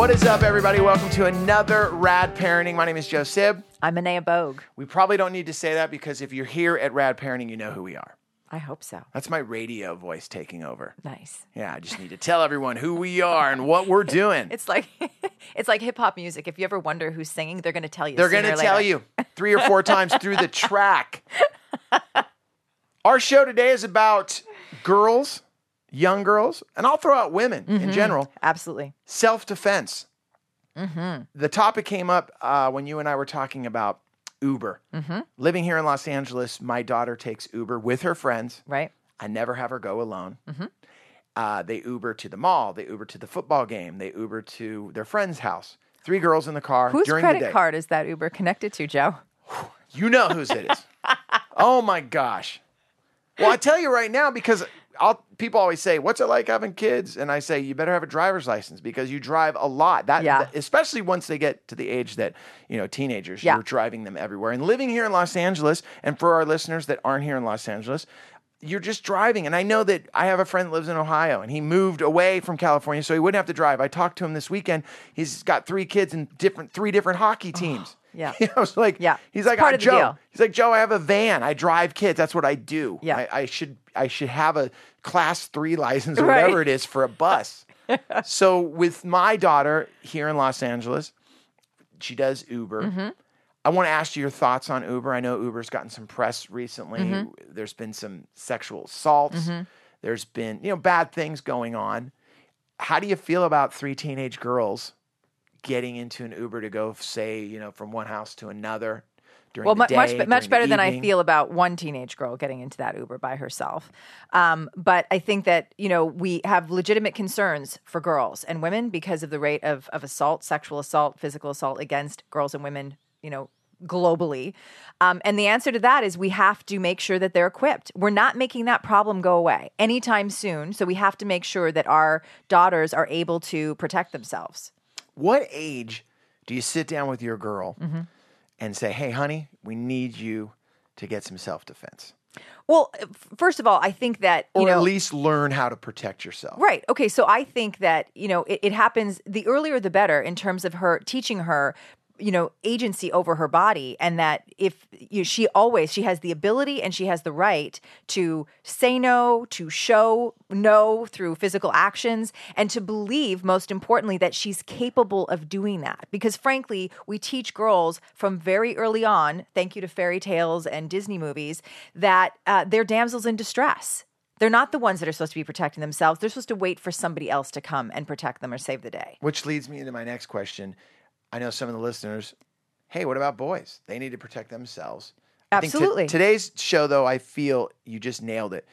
What is up, everybody? Welcome to another Rad Parenting. My name is Joe Sib. I'm Anea Bogue. We probably don't need to say that because if you're here at Rad Parenting, you know who we are. I hope so. That's my radio voice taking over. Nice. Yeah, I just need to tell everyone who we are and what we're doing. It's like it's like hip hop music. If you ever wonder who's singing, they're going to tell you. They're going to tell you three or four times through the track. Our show today is about girls, young girls, and I'll throw out women in general, Absolutely. self defense. The topic came up uh, when you and I were talking about Uber. Living here in Los Angeles, my daughter takes Uber with her friends. Right. I never have her go alone. Uh, they Uber to the mall. They Uber to the football game. They Uber to their friend's house. Three girls in the car Whose during the credit card is that Uber connected to, Joe? You know whose it is. oh my gosh. Well, I tell you right now because I'll people always say, "What's it like having kids?" And I say, "You better have a driver's license because you drive a lot." That, Yeah. that- especially once they get to the age that you know teenagers, Yeah. you're driving them everywhere. And living here in Los Angeles, and for our listeners that aren't here in Los Angeles. You're just driving. And I know that I have a friend that lives in Ohio and he moved away from California so he wouldn't have to drive. I talked to him this weekend. He's got three kids in different three different hockey teams. Yeah. I was like, Yeah. He's like, part "Ah, of the Joe. deal. He's like, Joe, I have a van. I drive kids. That's what I do. Yeah. I, I should I should have a class three license or Right. whatever it is for a bus. so with my daughter here in Los Angeles, she does Uber. Mm-hmm. I want to ask you your thoughts on Uber. I know Uber's gotten some press recently. Mm-hmm. There's been some sexual assaults. There's been, you know, bad things going on. How do you feel about three teenage girls getting into an Uber to go, say, you know, from one house to another during Well, the day, much much better than I feel about one teenage girl getting into that Uber by herself. Um, but I think that you know we have legitimate concerns for girls and women because of the rate of of assault, sexual assault, physical assault against girls and women. You know. Globally. Um, and the answer to that is we have to make sure that they're equipped. We're not making that problem go away anytime soon. So we have to make sure that our daughters are able to protect themselves. What age do you sit down with your girl Mm-hmm. and say, "Hey, honey, we need you to get some self defense, Well, first of all, I think that, or know, at least learn how to protect yourself"? Right. Okay. So I think that, you know, it, it happens the earlier the better in terms of her teaching her you know agency over her body and that if you, she always she has the ability and she has the right to say no to show no through physical actions and to believe most importantly that she's capable of doing that because frankly we teach girls from very early on thank you to fairy tales and disney movies that uh, they're damsels in distress they're not the ones that are supposed to be protecting themselves. They're supposed to wait for somebody else to come and protect them or save the day. Which leads me into my next question. I know some of the listeners. Hey, what about boys? They need to protect themselves. Think to- Absolutely. today's show, though, I feel you just nailed it.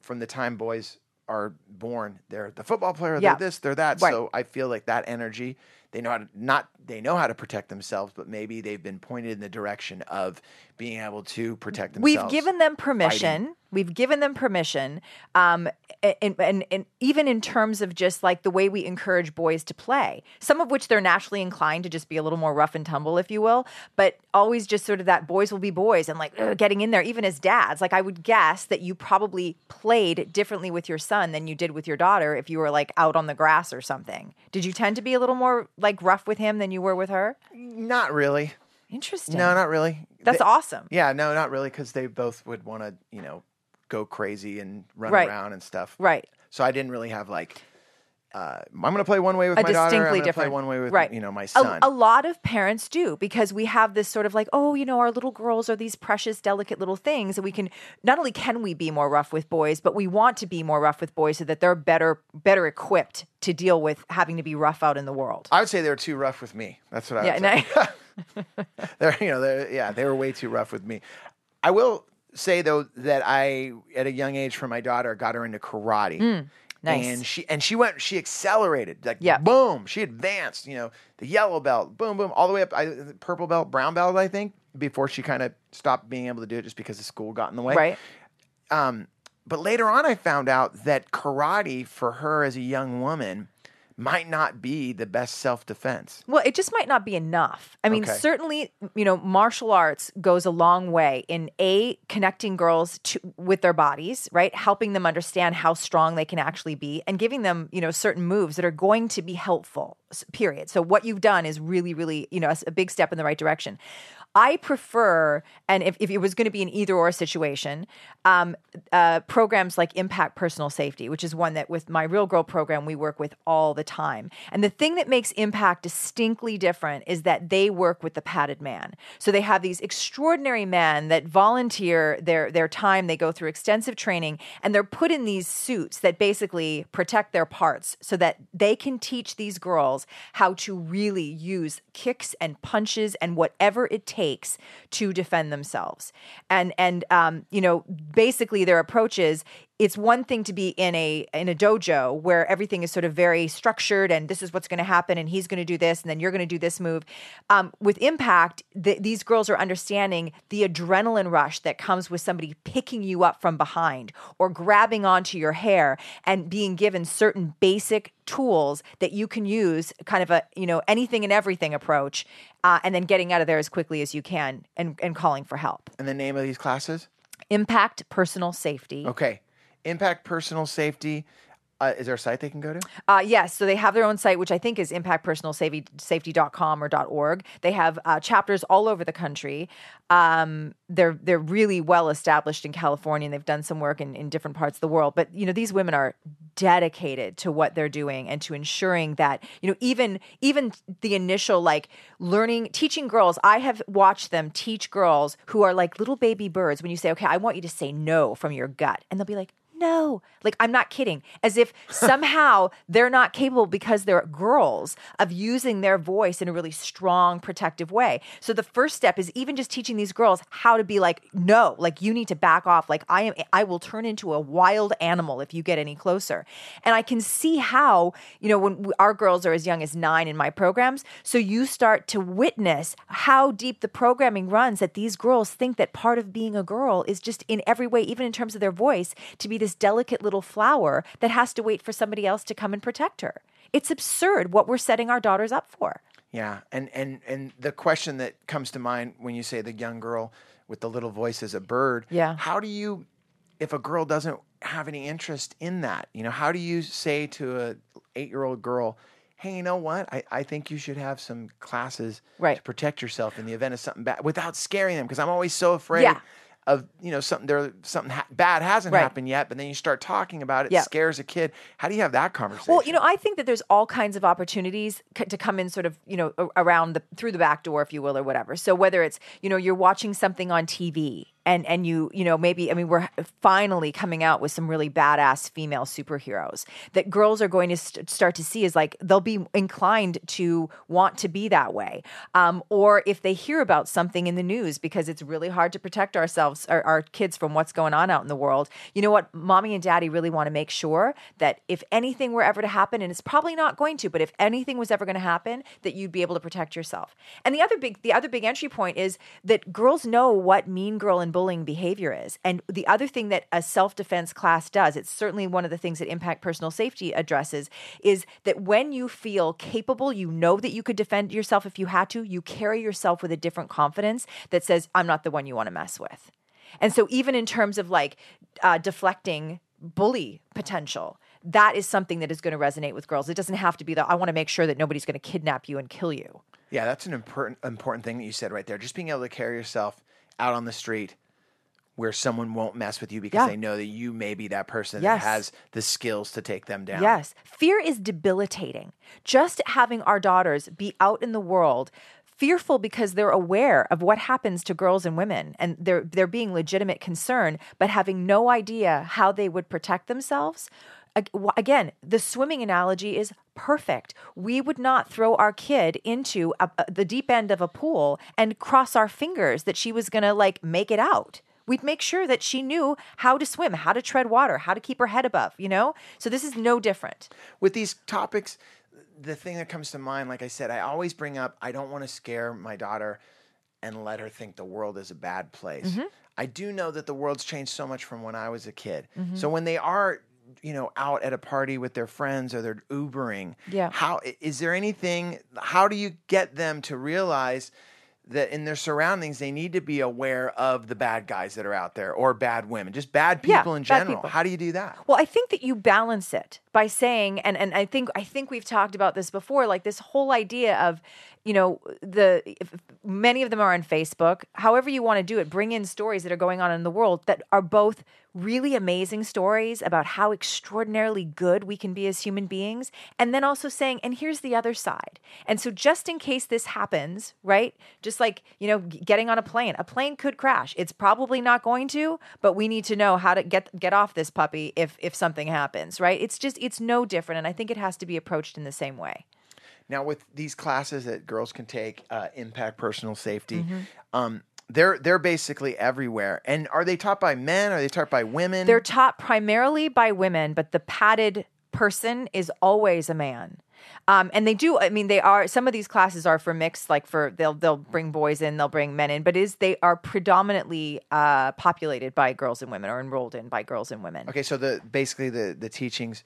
From the time boys are born, they're the football player. Yeah. They're this, they're that. Right. So I feel like that energy. They know how to not. They know how to protect themselves, but maybe they've been pointed in the direction of being able to protect themselves. We've given them permission. We've given them permission, um, and, and and even in terms of just like the way we encourage boys to play, some of which they're naturally inclined to just be a little more rough and tumble, if you will, but always just sort of that boys will be boys and like ugh, getting in there, even as dads. Like I would guess that you probably played differently with your son than you did with your daughter if you were like out on the grass or something. Did you tend to be a little more like rough with him than you were with her? Not really. Interesting. No, not really. That's They- awesome. Yeah, no, not really, because they both would want to, you know, go crazy and run Right. around and stuff. Right. So I didn't really have like, uh, I'm going to play one way with a my daughter. I'm distinctly going to play one way with, right. you know, my A- son. A, lot of parents do because we have this sort of like, oh, you know, our little girls are these precious, delicate little things, and we can not only can we be more rough with boys, but we want to be more rough with boys so that they're better better equipped to deal with having to be rough out in the world. I would say they were too rough with me. That's what I Yeah, would say. no, they're, you know, they're, yeah, they were way too rough with me. I will say though that I, at a young age, for my daughter, got her into karate. Hmm, nice. And she and she went. She accelerated. Like Yeah. boom. She advanced. You know, the yellow belt. Boom, boom, all the way up. I, purple belt, brown belt. I think before she kind of stopped being able to do it just because the school got in the way. right? Um, but later on, I found out that karate for her as a young woman might not be the best self defense. Well, it just might not be enough. I mean, Okay. certainly, you know, martial arts goes a long way in a connecting girls to with their bodies, right? Helping them understand how strong they can actually be and giving them, you know, certain moves that are going to be helpful. Period. So what you've done is really really, you know, a big step in the right direction. I prefer, and if, if it was going to be an either or situation, um, uh, programs like Impact Personal Safety, which is one that with my Real Girl program we work with all the time. And the thing that makes Impact distinctly different is that they work with the padded man. So they have these extraordinary men that volunteer their their time. They go through extensive training, and they're put in these suits that basically protect their parts, so that they can teach these girls how to really use kicks and punches and whatever it takes to defend themselves. And and um, you know, basically their approach is it's one thing to be in a in a dojo where everything is sort of very structured and this is what's going to happen and he's going to do this and then you're going to do this move. Um, with impact, th- these girls are understanding the adrenaline rush that comes with somebody picking you up from behind or grabbing onto your hair and being given certain basic tools that you can use, kind of a you know anything and everything approach, uh, and then getting out of there as quickly as you can and and calling for help. And the name of these classes? Impact personal safety. Okay. Impact Personal Safety. Uh, is there a site they can go to? Uh, yes, so they have their own site, which I think is impactpersonalsafety.com or .org. They have uh, chapters all over the country. Um, they're they're really well established in California, and they've done some work in, in different parts of the world. But you know, these women are dedicated to what they're doing and to ensuring that you know even even the initial like learning teaching girls. I have watched them teach girls who are like little baby birds. When you say, "Okay, I want you to say no from your gut," and they'll be like no. Like, I'm not kidding. As if somehow they're not capable because they're girls of using their voice in a really strong, protective way. So the first step is even just teaching these girls how to be like, no, like you need to back off. Like, I am, I will turn into a wild animal if you get any closer. And I can see how, you know, when we, our girls are as young as nine in my programs, so you start to witness how deep the programming runs that these girls think that part of being a girl is just in every way, even in terms of their voice, to be this delicate little flower that has to wait for somebody else to come and protect her. It's absurd what we're setting our daughters up for. Yeah, and and and the question that comes to mind when you say the young girl with the little voice as a bird. Yeah. How do you, if a girl doesn't have any interest in that, you know, how do you say to a eight year old girl, hey, you know what? I, I think you should have some classes Right. to protect yourself in the event of something bad without scaring them because I'm always so afraid. Yeah. Of you know something there something ha- bad hasn't Right. happened yet, but then you start talking about it, Yeah. scares a kid. How do you have that conversation? Well, you know, I think that there's all kinds of opportunities c- to come in sort of, you know, around the through the back door, if you will, or whatever. So whether it's, you know, you're watching something on TV and and you, you know, maybe I mean, we're finally coming out with some really badass female superheroes that girls are going to st- start to see is like they'll be inclined to want to be that way. Um, or if they hear about something in the news because it's really hard to protect ourselves, our, our kids from what's going on out in the world. You know what? Mommy and daddy really want to make sure that if anything were ever to happen, and it's probably not going to, but if anything was ever going to happen, that you'd be able to protect yourself. And the other big, the other big entry point is that girls know what mean girl and bullying behavior is. And the other thing that a self defense class does, it's certainly one of the things that Impact Personal Safety addresses, is that when you feel capable, you know that you could defend yourself if you had to, you carry yourself with a different confidence that says, I'm not the one you want to mess with. And so, even in terms of like uh, deflecting bully potential, that is something that is going to resonate with girls. It doesn't have to be that I want to make sure that nobody's going to kidnap you and kill you. Yeah, that's an important important thing that you said right there. Just being able to carry yourself out on the street where someone won't mess with you because Yeah. they know that you may be that person Yes. that has the skills to take them down. Yes. Fear is debilitating. Just having our daughters be out in the world fearful because they're aware of what happens to girls and women and they're they're being legitimate concern but having no idea how they would protect themselves again the swimming analogy is perfect we would not throw our kid into a, a- the deep end of a pool and cross our fingers that she was going to like make it out we'd make sure that she knew how to swim how to tread water how to keep her head above you know so this is no different With these topics, the thing that comes to mind, like I said, I always bring up I don't want to scare my daughter and let her think the world is a bad place. Mm-hmm. I do know that the world's changed so much from when I was a kid. Mm-hmm. So when they are you know out at a party with their friends or they're ubering Yeah. how is there anything how do you get them to realize that in their surroundings they need to be aware of the bad guys that are out there or bad women just bad Yeah, people in general people. how do you do that Well, I think that you balance it by saying, and and I think I think we've talked about this before, like this whole idea of, you know, the if, many of them are on Facebook. However, you want to do it, bring in stories that are going on in the world that are both really amazing stories about how extraordinarily good we can be as human beings, and then also saying, and here's the other side. And so, just in case this happens, right? Just like you know, getting on a plane, a plane could crash. It's probably not going to, but we need to know how to get get off this puppy if if something happens, right? It's just it's no different, and I think it has to be approached in the same way. Now, with these classes that girls can take, uh, impact personal safety, Mm-hmm. um, they're they're basically everywhere. And are they taught by men? Are they taught by women? They're taught primarily by women, but the padded person is always a man. Um, and they do. I mean, they are. Some of these classes are for mixed, like for they'll they'll bring boys in, they'll bring men in, but is they are predominantly uh, populated by girls and women, or enrolled in by girls and women. okay, so the basically the the teachings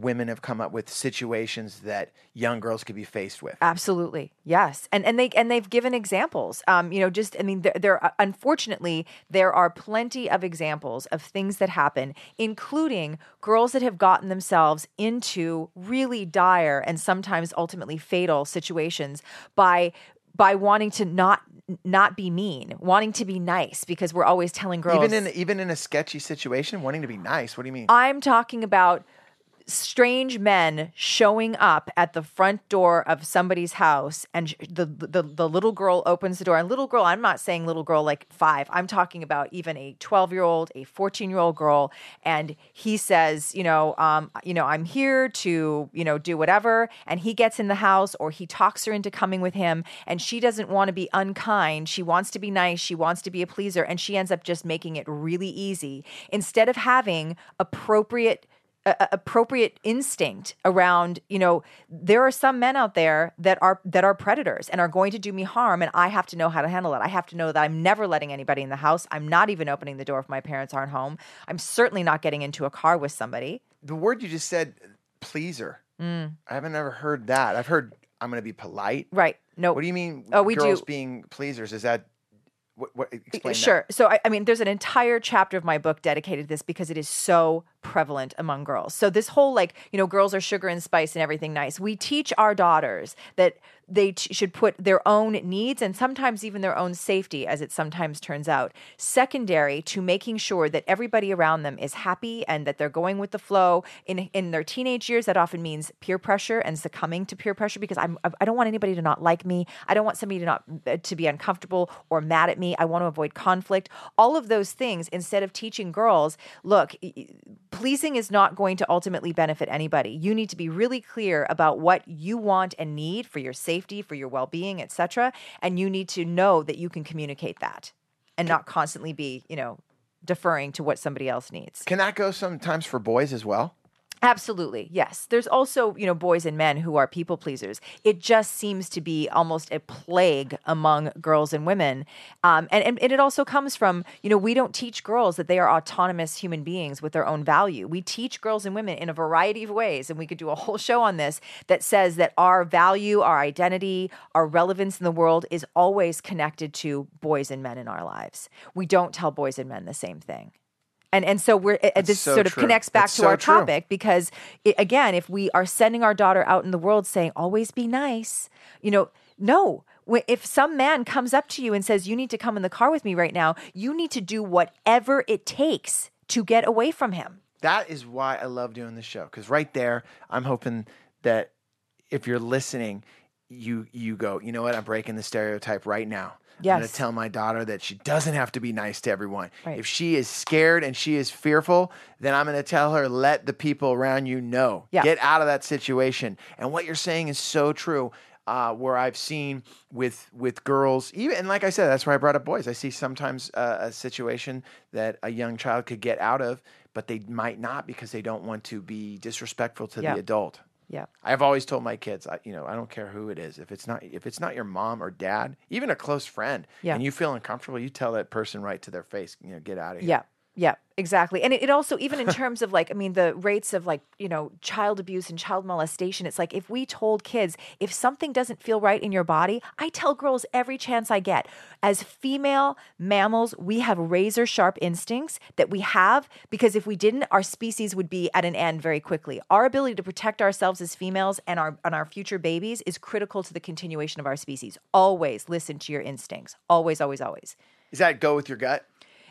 women have come up with situations that young girls could be faced with. Absolutely, yes, and and they and they've given examples. Um, you know, just I mean, there, there unfortunately there are plenty of examples of things that happen, including girls that have gotten themselves into really dire and sometimes ultimately fatal situations by by wanting to not not be mean, wanting to be nice because we're always telling girls Even in even in a sketchy situation, wanting to be nice. What do you mean? I'm talking about strange men showing up at the front door of somebody's house and the, the the little girl opens the door. And little girl I'm not saying little girl like 5 I'm talking about even a 12 year old a 14 year old girl. And he says you know um you know I'm here to you know do whatever. And he gets in the house or he talks her into coming with him. And she doesn't want to be unkind. She wants to be nice. She wants to be a pleaser. And she ends up just making it really easy. Instead of having appropriate a- appropriate instinct around you know there are some men out there that are that are predators and are going to do me harm and i have to know how to handle it i have to know that i'm never letting anybody in the house i'm not even opening the door if my parents aren't home i'm certainly not getting into a car with somebody the word you just said, pleaser. Mm. I haven't ever heard that. I've heard I'm going to be polite. right no What do you mean? Oh, we girls do. being pleasers. Is that what? what explain that. sure so I, I mean there's an entire chapter of my book dedicated to this because it is so prevalent among girls. So this whole like you know girls are sugar and spice and everything nice. We teach our daughters that they t- should put their own needs and sometimes even their own safety as it sometimes turns out secondary to making sure that everybody around them is happy and that they're going with the flow. In in their teenage years that often means peer pressure and succumbing to peer pressure because I'm I don't want anybody to not like me. I don't want somebody to not uh, to be uncomfortable or mad at me. I want to avoid conflict. All of those things instead of teaching girls look pleasing is not going to ultimately benefit anybody you need to be really clear about what you want and need for your safety for your well-being etc and you need to know that you can communicate that and not constantly be you know deferring to what somebody else needs Can that go sometimes for boys as well? Absolutely. Yes. There's also, you know, boys and men who are people pleasers. It just seems to be almost a plague among girls and women. Um, and, and, and it also comes from, you know, we don't teach girls that they are autonomous human beings with their own value. We teach girls and women in a variety of ways. And we could do a whole show on this that says that our value, our identity, our relevance in the world is always connected to boys and men in our lives. We don't tell boys and men the same thing. And and so we're uh, this so sort of true. connects back That's to so our true. topic because i again, if we are sending our daughter out in the world saying always be nice, you know, no. If some man comes up to you and says you need to come in the car with me right now, you need to do whatever it takes to get away from him. That is why I love doing this show because right there, I'm hoping that if you're listening, you you go, you know what? I'm breaking the stereotype right now. Yes. I'm going to tell my daughter that she doesn't have to be nice to everyone. Right. If she is scared and she is fearful, then I'm going to tell her, let the people around you know. Yeah. Get out of that situation. And what you're saying is so true. Uh, where I've seen with with girls, even and like I said, that's why I brought up boys. I see sometimes uh, a situation that a young child could get out of, but they might not because they don't want to be disrespectful to Yeah. the adult. Yeah. I've always told my kids, I, you know, I don't care who it is. If it's not, if it's not your mom or dad, even a close friend, Yeah. and you feel uncomfortable, you tell that person right to their face, you know, get out of here. Yeah. Yeah, exactly. And it, it also, even in terms of like, I mean, the rates of like, you know, child abuse and child molestation, it's like if we told kids, if something doesn't feel right in your body, I tell girls every chance I get. As female mammals, we have razor sharp instincts that we have because if we didn't, our species would be at an end very quickly. Our ability to protect ourselves as females and our, and our future babies is critical to the continuation of our species. Always listen to your instincts. Always, always, always. Is that go with your gut?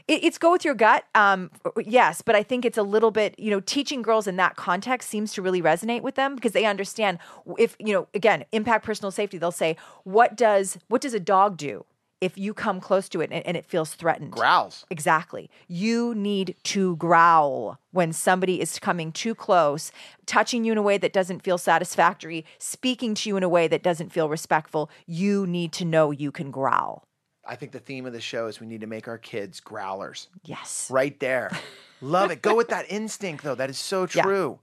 It, it's go with your gut. Um, yes, but I think it's a little bit, you know, teaching girls in that context seems to really resonate with them because they understand if, you know, again, impact personal safety, they'll say, what does, what does a dog do? If you come close to it and, and it feels threatened, Growls. Exactly. You need to growl when somebody is coming too close, touching you in a way that doesn't feel satisfactory, speaking to you in a way that doesn't feel respectful. You need to know you can growl. I think the theme of the show is we need to make our kids growlers. Yes. Right there. Love it. Go with that instinct, though. That is so Yeah. true.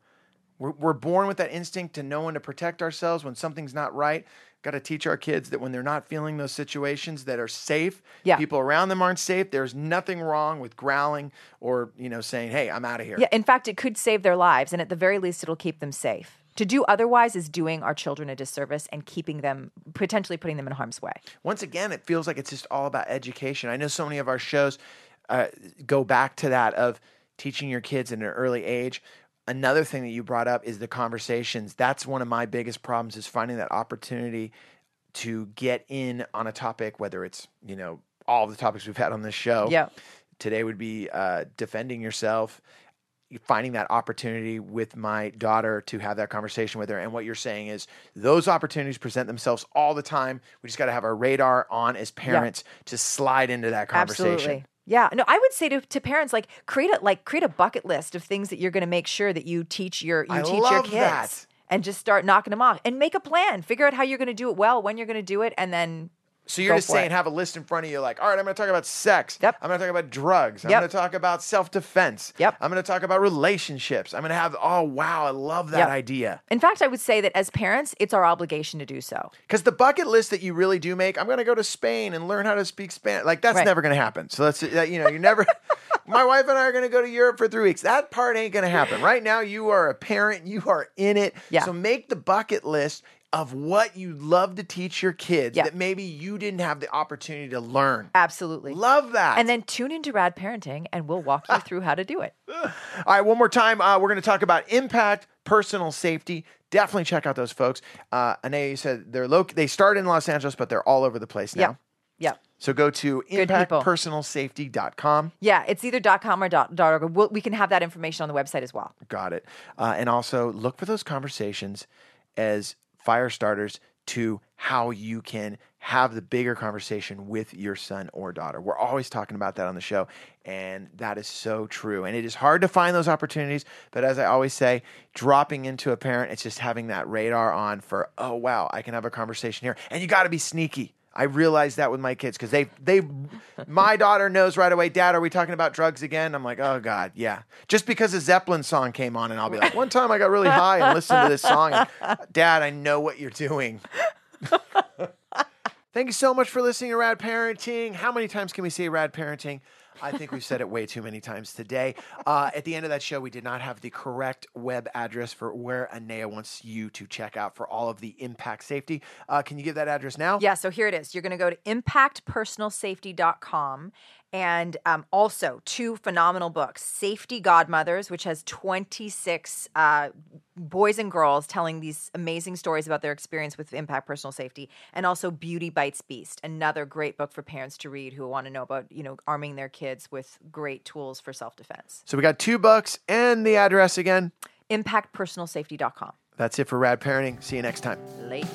We're, we're born with that instinct to know when to protect ourselves when something's not right. Got to teach our kids that when they're not feeling those situations that are safe, Yeah. people around them aren't safe. There's nothing wrong with growling or you know saying, "Hey, I'm out of here." Yeah, in fact, it could save their lives, and at the very least, it'll keep them safe. To do otherwise is doing our children a disservice and keeping them, potentially putting them in harm's way. once again, it feels like it's just all about education. I know so many of our shows uh, go back to that of teaching your kids at an early age. Another thing that you brought up is the conversations. That's one of my biggest problems is finding that opportunity to get in on a topic, whether it's you know all the topics we've had on this show. Yeah. Today would be uh, defending yourself finding that opportunity with my daughter to have that conversation with her. And what you're saying is those opportunities present themselves all the time. We just got to have our radar on as parents to slide into that conversation. Absolutely. Yeah. No, I would say to, to parents like create a like create a bucket list of things that you're going to make sure that you teach your you I teach your kids. that. And just start knocking them off and make a plan. Figure out how you're going to do it well, when you're going to do it, and then So you're Go just saying it. have a list in front of you like, all right, I'm going to talk about sex. Yep. I'm going to talk about drugs. I'm Yep. going to talk about self-defense. Yep. I'm going to talk about relationships. I'm going to have oh wow, I love that Yep. idea. In fact, I would say that as parents, it's our obligation to do so. Because the bucket list that you really do make, I'm going to go to Spain and learn how to speak Spanish. Like that's Right. never going to happen. So that's that, you know, you never. my wife and I are going to go to Europe for three weeks. That part ain't going to happen. Right now, you are a parent. You are in it. Yeah. So make the bucket list of what you love to teach your kids Yeah. that maybe you didn't have the opportunity to learn. Absolutely. Love that. and then tune into Rad Parenting and we'll walk you through how to do it. All right, one more time. Uh, we're going to talk about impact, personal safety. Definitely check out those folks. Uh, you said they're loc- They start in Los Angeles, but they're all over the place now. Yeah. Yeah. So go to impactpersonalsafety.com. Yeah, it's either .com or dot, dot .org. We'll, we can have that information on the website as well. Got it. Uh, and also look for those conversations as fire starters to how you can have the bigger conversation with your son or daughter. We're always talking about that on the show, and that is so true. And it is hard to find those opportunities, but as I always say, dropping into a parent, it's just having that radar on for, oh wow, I can have a conversation here. And you got to be sneaky. I realized that with my kids because they they my daughter knows right away. Dad, are we talking about drugs again? I'm like, oh god, yeah. Just because a Zeppelin song came on, and I'll be like, one time I got really high and listened to this song. And, Dad, I know what you're doing. Thank you so much for listening to Rad Parenting. How many times can we say Rad Parenting? I think we've said it way too many times today. Uh, at the end of that show, we did not have the correct web address for where Anea wants you to check out for all of the impact safety. Uh, can you give that address now? Yeah, so here it is. You're going to go to impactpersonalsafety.com and um, also two phenomenal books Safety Godmothers, which has 26 uh, boys and girls telling these amazing stories about their experience with impact personal safety, and also Beauty Bites Beast, another great book for parents to read who want to know about, you know, arming their kids with great tools for self defense. So we got two books and the address again. Impactpersonalsafety.com. That's it for Rad Parenting. See you next time. Late.